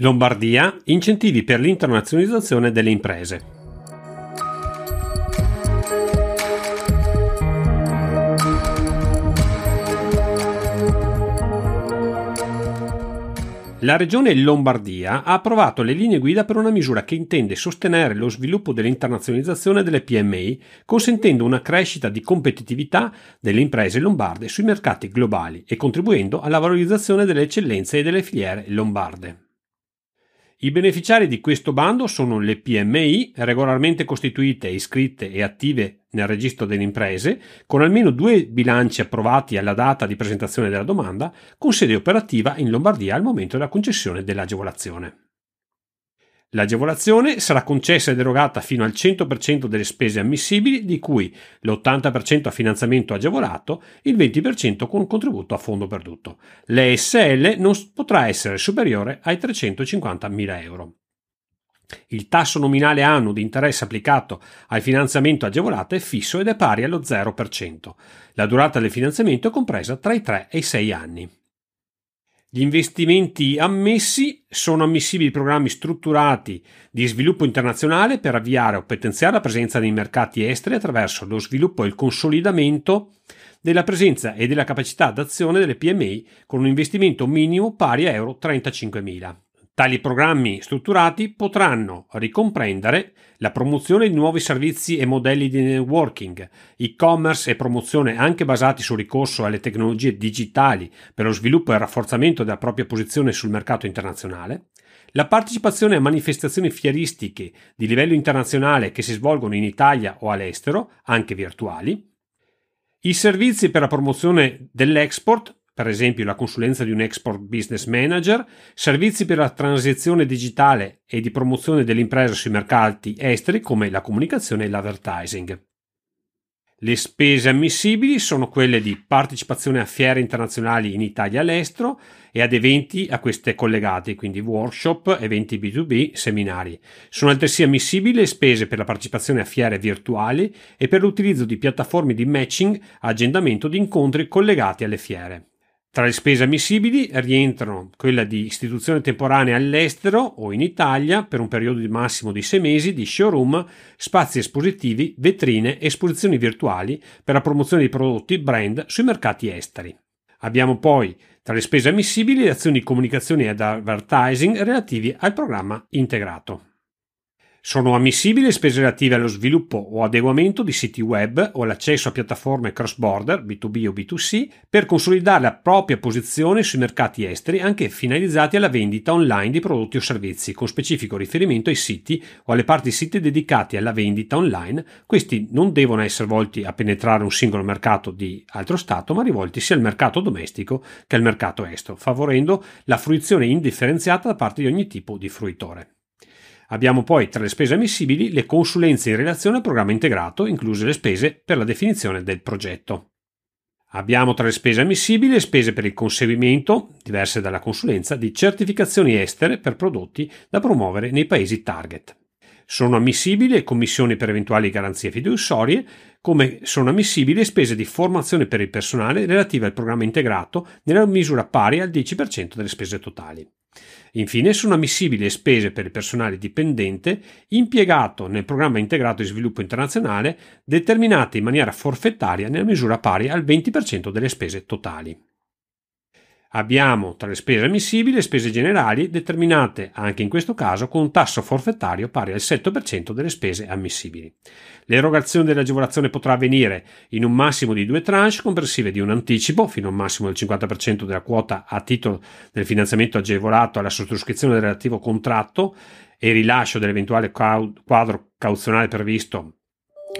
Lombardia, incentivi per l'internazionalizzazione delle imprese. La regione Lombardia ha approvato le linee guida per una misura che intende sostenere lo sviluppo dell'internazionalizzazione delle PMI, consentendo una crescita di competitività delle imprese lombarde sui mercati globali e contribuendo alla valorizzazione delle eccellenze e delle filiere lombarde. I beneficiari di questo bando sono le PMI, regolarmente costituite, iscritte e attive nel registro delle imprese, con almeno due bilanci approvati alla data di presentazione della domanda, con sede operativa in Lombardia al momento della concessione dell'agevolazione. L'agevolazione sarà concessa ed erogata fino al 100% delle spese ammissibili, di cui l'80% a finanziamento agevolato, il 20% con contributo a fondo perduto. L'ESL non potrà essere superiore ai 350.000 euro. Il tasso nominale annuo di interesse applicato al finanziamento agevolato è fisso ed è pari allo 0%. La durata del finanziamento è compresa tra i 3 e i 6 anni. Gli investimenti ammessi sono ammissibili programmi strutturati di sviluppo internazionale per avviare o potenziare la presenza nei mercati esteri attraverso lo sviluppo e il consolidamento della presenza e della capacità d'azione delle PMI con un investimento minimo pari a euro 35.000. Tali programmi strutturati potranno ricomprendere la promozione di nuovi servizi e modelli di networking, e-commerce e promozione anche basati sul ricorso alle tecnologie digitali per lo sviluppo e il rafforzamento della propria posizione sul mercato internazionale, la partecipazione a manifestazioni fieristiche di livello internazionale che si svolgono in Italia o all'estero, anche virtuali, i servizi per la promozione dell'export per esempio la consulenza di un export business manager, servizi per la transizione digitale e di promozione dell'impresa sui mercati esteri come la comunicazione e l'advertising. Le spese ammissibili sono quelle di partecipazione a fiere internazionali in Italia e all'estero e ad eventi a queste collegati, quindi workshop, eventi B2B, seminari. Sono altresì ammissibili le spese per la partecipazione a fiere virtuali e per l'utilizzo di piattaforme di matching, agendamento di incontri collegati alle fiere. Tra le spese ammissibili rientrano quella di istituzione temporanea all'estero o in Italia per un periodo di massimo di sei mesi di showroom, spazi espositivi, vetrine esposizioni virtuali per la promozione di prodotti brand sui mercati esteri. Abbiamo poi tra le spese ammissibili le azioni di comunicazione ed advertising relativi al programma integrato. Sono ammissibili spese relative allo sviluppo o adeguamento di siti web o l'accesso a piattaforme cross-border, B2B o B2C, per consolidare la propria posizione sui mercati esteri, anche finalizzati alla vendita online di prodotti o servizi, con specifico riferimento ai siti o alle parti siti dedicati alla vendita online. Questi non devono essere volti a penetrare un singolo mercato di altro Stato, ma rivolti sia al mercato domestico che al mercato estero, favorendo la fruizione indifferenziata da parte di ogni tipo di fruitore. Abbiamo poi tra le spese ammissibili le consulenze in relazione al programma integrato, incluse le spese per la definizione del progetto. Abbiamo tra le spese ammissibili le spese per il conseguimento, diverse dalla consulenza, di certificazioni estere per prodotti da promuovere nei paesi target. Sono ammissibili commissioni per eventuali garanzie fiduciarie, come sono ammissibili le spese di formazione per il personale relative al programma integrato nella misura pari al 10% delle spese totali. Infine sono ammissibili le spese per il personale dipendente impiegato nel programma integrato di sviluppo internazionale determinate in maniera forfettaria nella misura pari al 20% delle spese totali. Abbiamo tra le spese ammissibili le spese generali determinate anche in questo caso con un tasso forfettario pari al 7% delle spese ammissibili. L'erogazione dell'agevolazione potrà avvenire in un massimo di due tranche comprensive di un anticipo fino a un massimo del 50% della quota a titolo del finanziamento agevolato alla sottoscrizione del relativo contratto e rilascio dell'eventuale quadro cauzionale previsto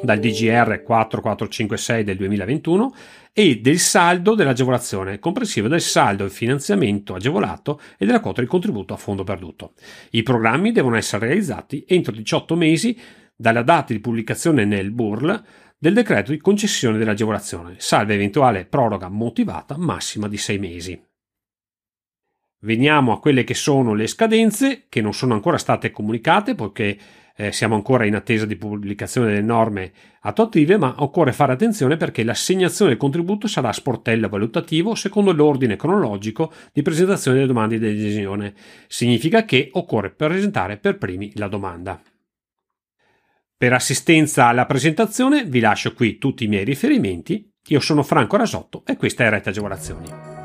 dal DGR 4456 del 2021 e del saldo dell'agevolazione, comprensivo del saldo del finanziamento agevolato e della quota di contributo a fondo perduto. I programmi devono essere realizzati entro 18 mesi dalla data di pubblicazione nel BURL del decreto di concessione dell'agevolazione, salvo eventuale proroga motivata massima di 6 mesi. Veniamo a quelle che sono le scadenze che non sono ancora state comunicate poiché eh, siamo ancora in attesa di pubblicazione delle norme attuative, ma occorre fare attenzione perché l'assegnazione del contributo sarà a sportello valutativo secondo l'ordine cronologico di presentazione delle domande di adesione. Significa che occorre presentare per primi la domanda. Per assistenza alla presentazione vi lascio qui tutti i miei riferimenti. Io sono Franco Rasotto e questa è Rete Agevolazioni.